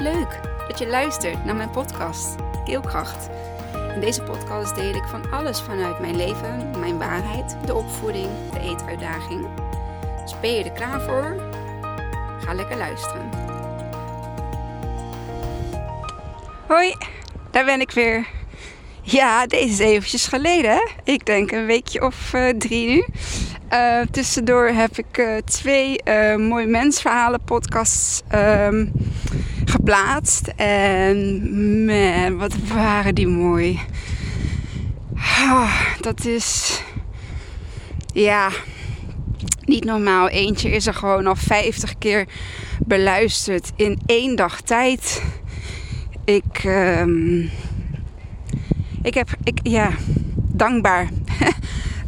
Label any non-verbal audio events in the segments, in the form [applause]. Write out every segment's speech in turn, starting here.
Leuk dat je luistert naar mijn podcast Keelkracht. In deze podcast deel ik van alles vanuit mijn leven, mijn waarheid, de opvoeding, de eetuitdaging. Dus ben je er klaar voor? Ga lekker luisteren. Hoi, daar ben ik weer. Ja, deze is eventjes geleden. Ik denk een weekje of uh, drie nu. Uh, tussendoor heb ik uh, twee mooie mensverhalen podcasts um, geplaatst. En man, wat waren die mooi. Oh, dat is. Ja, niet normaal. Eentje is er gewoon al 50 keer beluisterd in één dag tijd. Ik. Um, ik heb. Ik, ja, dankbaar. [laughs]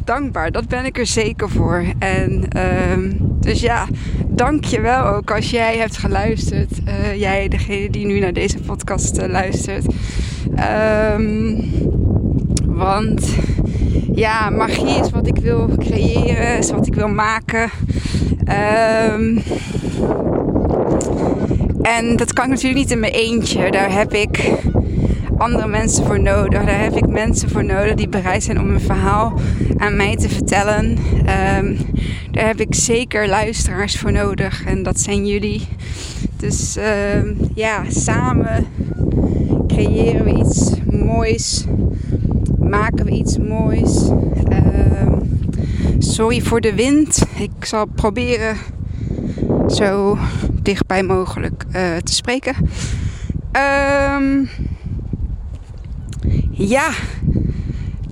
dankbaar, dat ben ik er zeker voor. En um, dus ja, dank je wel ook als jij hebt geluisterd. Uh, jij, degene die nu naar deze podcast uh, luistert. Um, want ja, magie is wat ik wil creëren, is wat ik wil maken. Um, en dat kan ik natuurlijk niet in mijn eentje. Daar heb ik andere mensen voor nodig. Daar heb ik mensen voor nodig die bereid zijn om een verhaal aan mij te vertellen. Um, daar heb ik zeker luisteraars voor nodig en dat zijn jullie. Dus um, ja, samen creëren we iets moois. Maken we iets moois. Um, sorry voor de wind. Ik zal proberen zo dichtbij mogelijk uh, te spreken. Ja,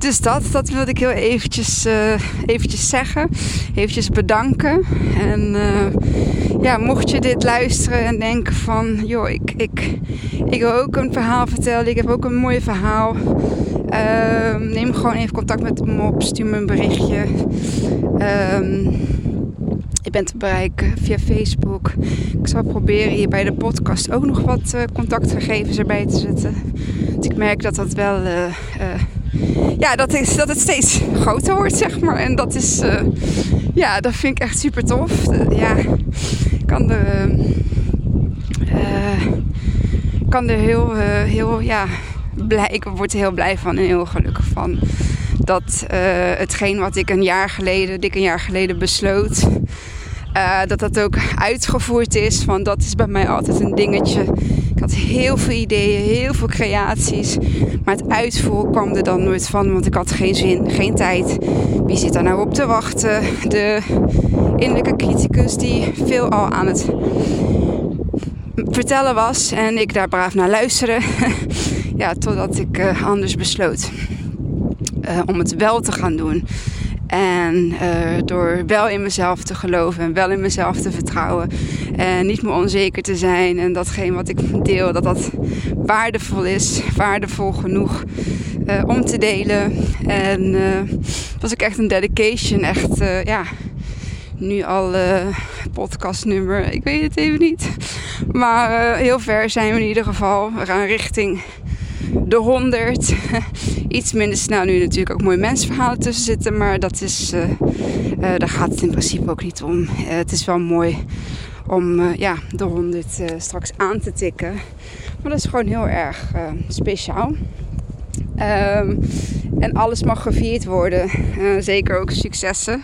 dus dat, dat wilde ik heel eventjes, uh, eventjes zeggen. Eventjes bedanken. En uh, ja, mocht je dit luisteren en denken van... joh, ik, ik, ik wil ook een verhaal vertellen. Ik heb ook een mooi verhaal. Uh, neem gewoon even contact met me op. Stuur me een berichtje. Ehm, je bent te bereiken via Facebook. Ik zal proberen hier bij de podcast ook nog wat uh, contactgegevens erbij te zetten. Ik merk dat dat wel... Uh, uh, ja, dat, is, dat het steeds groter wordt, zeg maar. En dat is... ja, dat vind ik echt super tof. ja, ik kan er... kan er heel... heel ja, blij... Ik word er heel blij van en heel gelukkig van dat hetgeen wat ik een jaar geleden, dik een jaar geleden besloot, dat dat ook uitgevoerd is. Want dat is bij mij altijd een dingetje. Had heel veel ideeën, heel veel creaties. Maar het uitvoeren kwam er dan nooit van, want ik had geen zin, geen tijd. Wie zit daar nou op te wachten? De innerlijke criticus die veel al aan het vertellen was en ik daar braaf naar luisterde. [laughs] ja, totdat ik uh, anders besloot. Uh, om het wel te gaan doen. En uh, door wel in mezelf te geloven en wel in mezelf te vertrouwen. En niet meer onzeker te zijn. En datgene wat ik deel, dat dat waardevol is. Waardevol genoeg uh, om te delen. En uh, was ik echt een dedication. Echt, ja, nu al podcastnummer. Ik weet het even niet. Maar heel ver zijn we in ieder geval. We gaan richting de 100. [laughs] Iets minder snel nu natuurlijk ook mooie mensverhalen tussen zitten. Maar dat is, uh, uh, daar gaat het in principe ook niet om. Uh, het is wel mooi om ja, de 100 straks aan te tikken. Maar dat is gewoon heel erg speciaal. Um, en alles mag gevierd worden. zeker ook successen.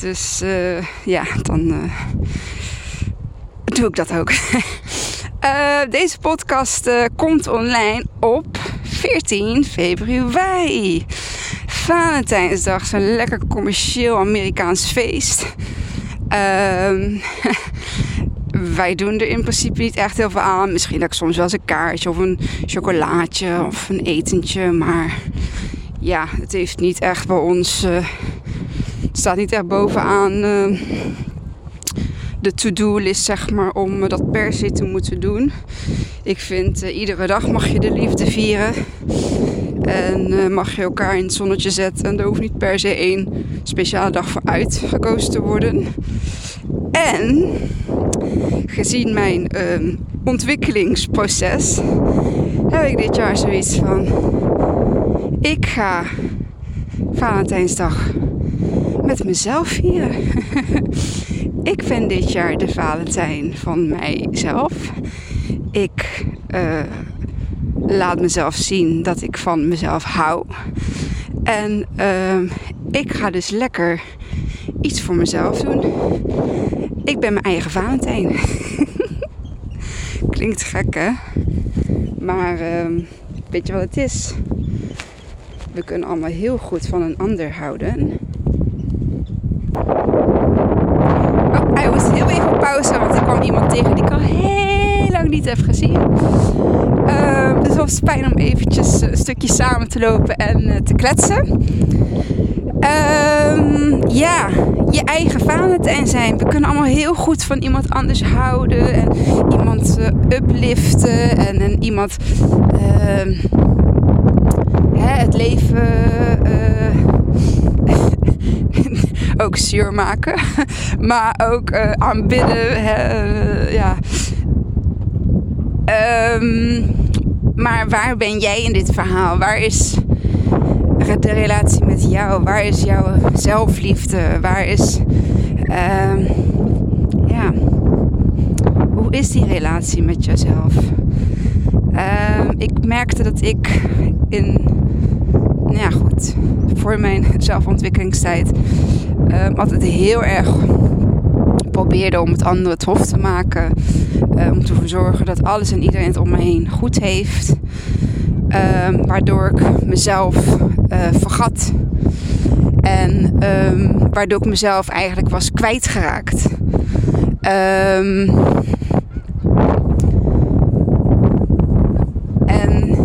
Dus ja, dan doe ik dat ook. [laughs] Uh, deze podcast uh, komt online op 14 februari. Valentijnsdag, zo'n lekker commercieel Amerikaans feest. Uh, [laughs] wij doen er in principe niet echt heel veel aan. Misschien dat ik soms wel eens een kaartje of een chocolaatje of een etentje. Maar ja, het heeft niet echt bij ons. Uh, het staat niet echt bovenaan de to-do-list, zeg maar, om dat per se te moeten doen. Ik vind uh, iedere dag mag je de liefde vieren. En uh, mag je elkaar in het zonnetje zetten. En er hoeft niet per se één speciale dag voor uitgekozen te worden. En gezien mijn uh, ontwikkelingsproces heb ik dit jaar zoiets van: ik ga Valentijnsdag met mezelf vieren. [laughs] ik ben dit jaar de Valentijn van mijzelf. ik uh, laat mezelf zien dat ik van mezelf hou. En uh, ik ga dus lekker iets voor mezelf doen. Ik ben mijn eigen Valentijn. [laughs] Klinkt gek hè? Maar uh, weet je wat het is? We kunnen allemaal heel goed van een ander houden. Oh, hij was heel even want er kwam iemand tegen die ik al heel lang niet heb gezien. Uh, dus het was fijn om eventjes een stukje samen te lopen en uh, te kletsen. Um, ja, je eigen Valentijn zijn. We kunnen allemaal heel goed van iemand anders houden en iemand uh, upliften en, en iemand uh, hè, het leven uh, [laughs] ook zuur maken, [laughs] maar ook uh, aanbidden. Hè, ja. Um, maar waar ben jij in dit verhaal? Waar is de relatie met jou? Waar is jouw zelfliefde? Waar is. Uh, ja. Hoe is die relatie met jezelf? Uh, ik merkte dat ik in. Nou ja, goed. Voor mijn [laughs] zelfontwikkelingstijd. Uh, altijd heel erg probeerde om het andere het hof te maken. Uh, om te zorgen dat alles en iedereen het om me heen goed heeft. Um, waardoor ik mezelf uh, vergat. En um, waardoor ik mezelf eigenlijk was kwijtgeraakt. Um, en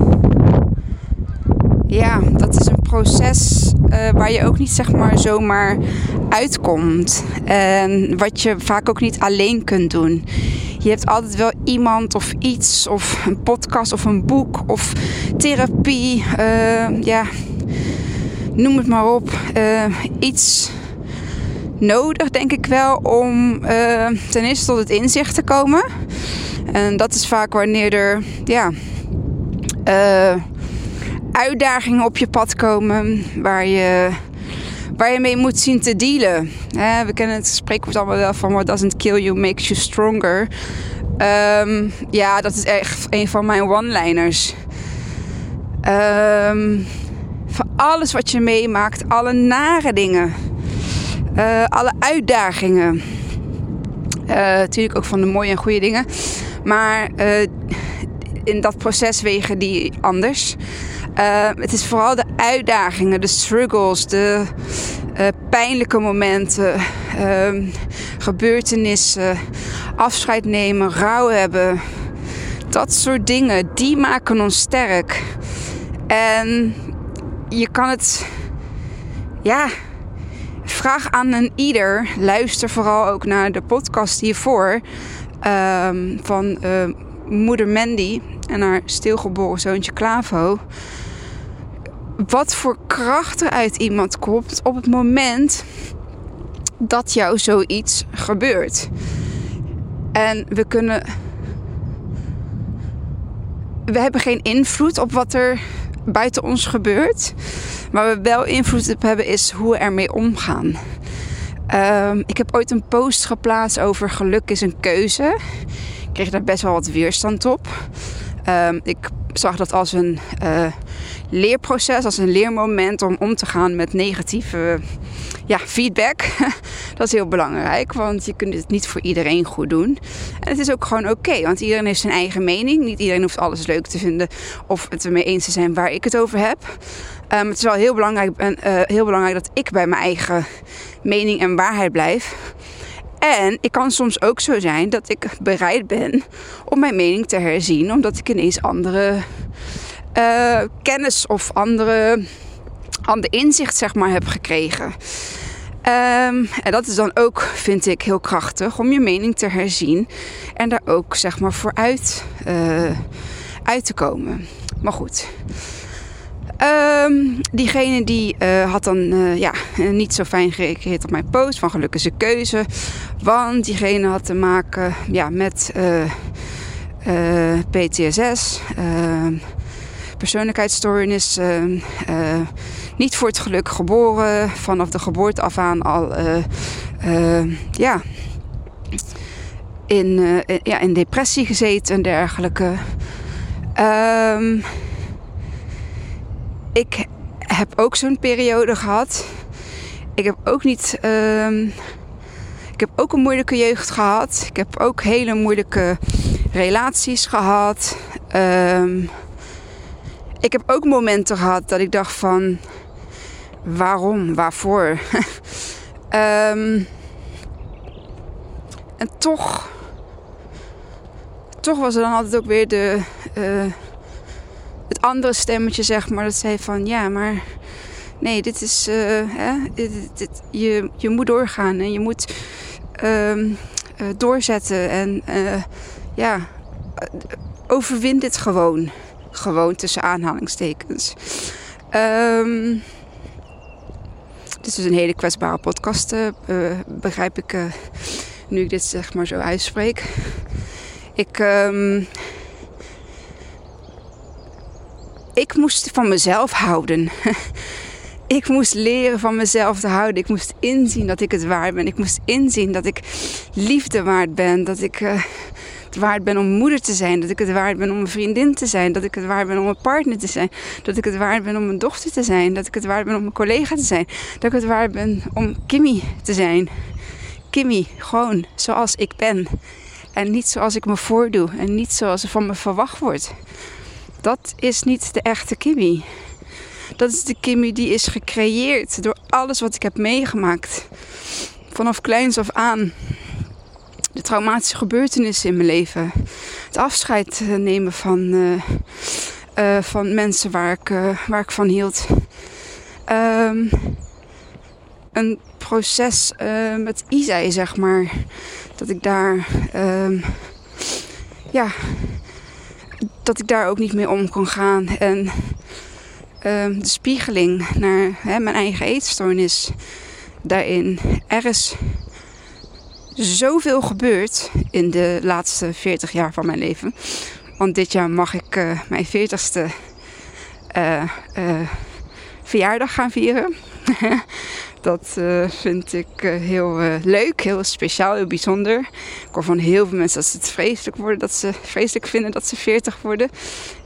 ja, dat is een proces uh, waar je ook niet zeg maar zomaar uitkomt. En wat je vaak ook niet alleen kunt doen. Je hebt altijd wel iemand of iets, of een podcast of een boek of therapie. Uh, ja, noem het maar op. Uh, iets nodig, denk ik wel, om ten eerste tot het inzicht te komen. En dat is vaak wanneer er ja, uitdagingen op je pad komen waar je waar je mee moet zien te dealen. we kennen het spreekwoord allemaal wel van what doesn't kill you makes you stronger. Um, ja, dat is echt een van mijn one-liners. Um, van alles wat je meemaakt, alle nare dingen, uh, alle uitdagingen. Uh, natuurlijk ook van de mooie en goede dingen. Maar uh, in dat proces wegen die anders. Uh, het is vooral de uitdagingen, de struggles, de uh, pijnlijke momenten, uh, gebeurtenissen, afscheid nemen, rouw hebben. Dat soort dingen, die maken ons sterk. En je kan het, ja, vraag aan een ieder. Luister vooral ook naar de podcast hiervoor ehm, van moeder Mandy en haar stilgeboren zoontje Clavo wat voor kracht er uit iemand komt op het moment dat jou zoiets gebeurt. En we kunnen. We hebben geen invloed op wat er buiten ons gebeurt. Waar we wel invloed op hebben is hoe we ermee omgaan. Um, ik heb ooit een post geplaatst over geluk is een keuze. Ik kreeg daar best wel wat weerstand op. Um, ik zag dat als een uh, leerproces, als een leermoment om om te gaan met negatieve ja, feedback. [laughs] dat is heel belangrijk, want je kunt het niet voor iedereen goed doen. En het is ook gewoon oké, want iedereen heeft zijn eigen mening. Niet iedereen hoeft alles leuk te vinden of het ermee eens te zijn waar ik het over heb. Um, het is wel heel belangrijk, uh, heel belangrijk dat ik bij mijn eigen mening en waarheid blijf. En ik kan soms ook zo zijn dat ik bereid ben om mijn mening te herzien, omdat ik ineens andere uh, kennis of andere, ander inzicht zeg maar, heb gekregen. Um, en dat is dan ook, vind ik, heel krachtig om je mening te herzien en daar ook zeg maar uh, uit te komen. Maar goed. Um, diegene die uh, had dan uh, ja, niet zo fijn gereageerd op mijn post van gelukkig is keuze. Want diegene had te maken ja, met uh, PTSS, ehm, persoonlijkheidsstoornis. Ehm, niet voor het geluk geboren, vanaf de geboorte af aan al ja, in, ja, in depressie gezeten en dergelijke. Um, ik heb ook zo'n periode gehad. Ik heb ook niet. Um, ik heb ook een moeilijke jeugd gehad. Ik heb ook hele moeilijke relaties gehad. Um, ik heb ook momenten gehad dat ik dacht van waarom, waarvoor. um, [laughs] en toch, toch was er dan altijd ook weer de, het andere stemmetje, zeg maar, dat zei van ja, maar nee, dit is, uh, hè, dit, je, je moet doorgaan en je moet um, uh, doorzetten en ja, overwin dit gewoon. Gewoon tussen aanhalingstekens. Um, dit is een hele kwetsbare podcast, uh, begrijp ik uh, nu ik dit zeg maar zo uitspreek. Ik, um, ik moest van mezelf houden. [laughs] ik moest leren van mezelf te houden. Ik moest inzien dat ik het waard ben. Ik moest inzien dat ik liefde waard ben. Dat ik uh, het waard ben om moeder te zijn. Dat ik het waard ben om een vriendin te zijn. Dat ik het waard ben om een partner te zijn. Dat ik het waard ben om een dochter te zijn. Dat ik het waard ben om een collega te zijn. Dat ik het waard ben om Kimmy te zijn. Kimmy, gewoon zoals ik ben. En niet zoals ik me voordoe. En niet zoals er van me verwacht wordt. Dat is niet de echte Kimmy. Dat is de Kimmy die is gecreëerd door alles wat ik heb meegemaakt. Vanaf kleins af aan de traumatische gebeurtenissen in mijn leven. Het afscheid eh, nemen van, uh, uh, van mensen waar ik, waar ik van hield. Um, een proces met Isai, zeg maar. Dat ik daar. Um, ja. Dat ik daar ook niet mee om kon gaan. En um, de spiegeling naar hè, mijn eigen eetstoornis daarin. Er is zoveel gebeurd in de laatste 40 jaar van mijn leven. Want dit jaar mag ik uh, mijn 40ste uh, uh, verjaardag gaan vieren. [laughs] dat vind ik heel leuk, heel speciaal, heel bijzonder. Ik hoor van heel veel mensen dat ze het vreselijk worden, dat ze vreselijk vinden dat ze 40 worden.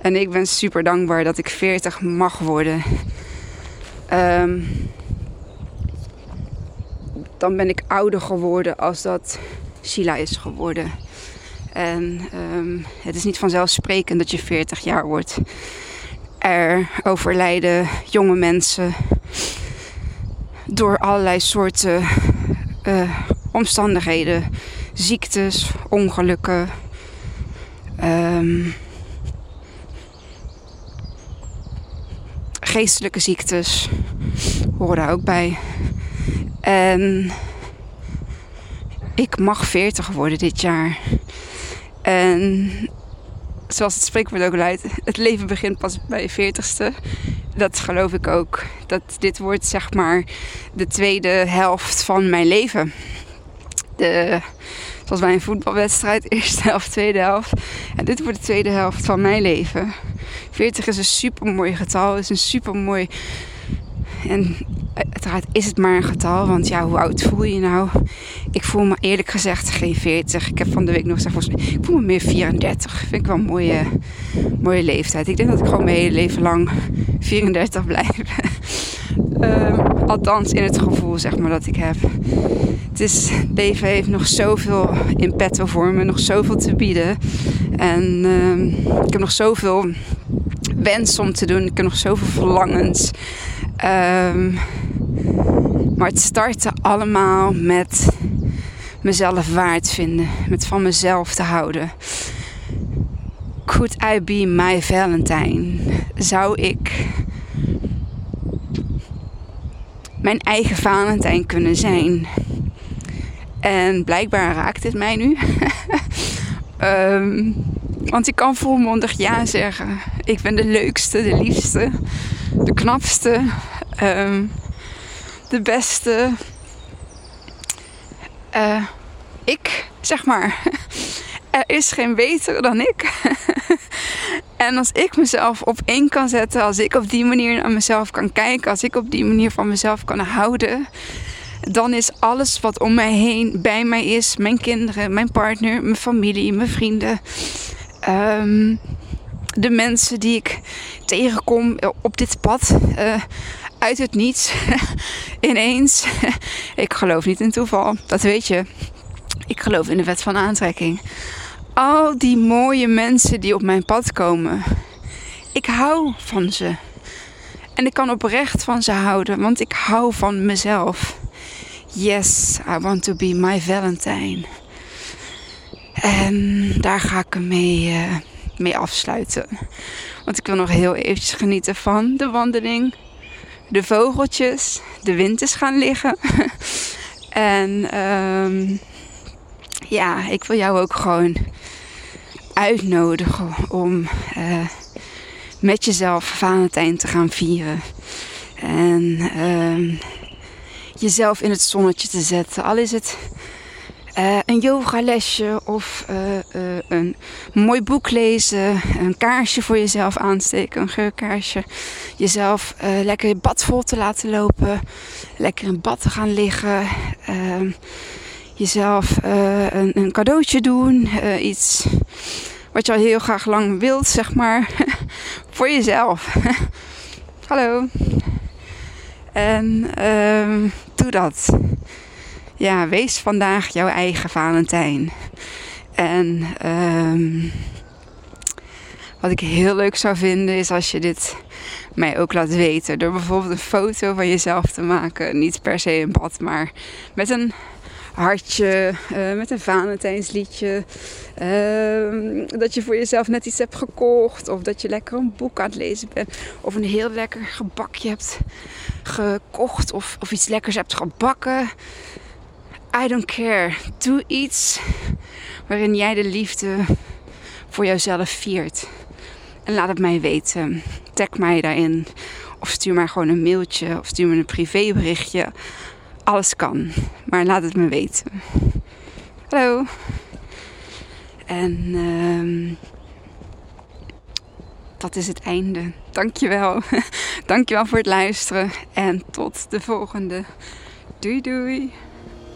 En ik ben super dankbaar dat ik 40 mag worden. Um, dan ben ik ouder geworden als dat Sheila is geworden. En um, het is niet vanzelfsprekend dat je 40 jaar wordt. Er overlijden jonge mensen door allerlei soorten uh, omstandigheden. Ziektes, ongelukken. Um, geestelijke ziektes horen daar ook bij. En ik mag 40 worden dit jaar. En zoals het spreekwoord ook luidt, het leven begint pas bij je 40ste. Dat geloof ik ook. Dat dit wordt zeg maar de tweede helft van mijn leven. De, zoals bij een voetbalwedstrijd, [laughs] eerste helft, tweede helft. En dit wordt de tweede helft van mijn leven. 40 is een super mooi getal, is een super mooi en uiteraard is het maar een getal, want ja, hoe oud voel je nou? Ik voel me eerlijk gezegd geen 40. Ik heb van de week nog gezegd, ik voel me meer 34. Vind ik wel een mooie, mooie leeftijd. Ik denk dat ik gewoon mijn hele leven lang 34 blijf. um, [laughs] althans, in het gevoel zeg maar dat ik heb. Het is, leven heeft nog zoveel in petto voor me, nog zoveel te bieden. En um, ik heb nog zoveel wens om te doen. Ik heb nog zoveel verlangens. Um, maar het startte allemaal met mezelf waard vinden. Met van mezelf te houden. Could I be my Valentine? Zou ik mijn eigen Valentijn kunnen zijn? En blijkbaar raakt het mij nu. um, [laughs] want ik kan volmondig ja zeggen. Ik ben de leukste, de liefste, de knapste, um, de beste. Uh, ik, zeg maar. [laughs] Er is geen betere dan ik. [laughs] en als ik mezelf op één kan zetten, als ik op die manier naar mezelf kan kijken, als ik op die manier van mezelf kan houden, dan is alles wat om mij heen bij mij is, mijn kinderen, mijn partner, mijn familie, mijn vrienden, ehm, de mensen die ik tegenkom op dit pad, uh, uit het niets, [laughs] ineens. [laughs] ik geloof niet in toeval, dat weet je. Ik geloof in de wet van aantrekking. Al die mooie mensen die op mijn pad komen. Ik hou van ze. En ik kan oprecht van ze houden, want ik hou van mezelf. Yes, I want to be my Valentine. En daar ga ik mee, uh, mee afsluiten. Want ik wil nog heel eventjes genieten van de wandeling. De vogeltjes. De wind is gaan liggen. [laughs] en um, ja, ik wil jou ook gewoon uitnodigen om uh, met jezelf Valentijn te gaan vieren. En uh, jezelf in het zonnetje te zetten. Al is het uh, een yogalesje of uh, een mooi boek lezen, een kaarsje voor jezelf aansteken, een geurkaarsje. Jezelf lekker je bad vol te laten lopen, lekker in bad te gaan liggen. Ehm, jezelf een, een, cadeautje doen, iets wat je al heel graag lang wilt, zeg maar, [laughs] voor jezelf. [laughs] Hallo. En uh, doe dat. Ja, wees vandaag jouw eigen Valentijn. En uh, wat ik heel leuk zou vinden is als je dit mij ook laat weten. Door bijvoorbeeld een foto van jezelf te maken. Niet per se een bad, maar met een hartje, uh, met een Valentijnsliedje. Uh, dat je voor jezelf net iets hebt gekocht. Of dat je lekker een boek aan het lezen bent. Of een heel lekker gebakje hebt gekocht. Of, of iets lekkers hebt gebakken. I don't care. Doe iets waarin jij de liefde voor jouzelf viert. En laat het mij weten. Tag mij daarin. Of stuur maar gewoon een mailtje. Of stuur me een privéberichtje alles kan. Maar laat het me weten. Hallo. En uh, dat is het einde. Dankjewel. [laughs] Dankjewel voor het luisteren. En tot de volgende. Doei doei.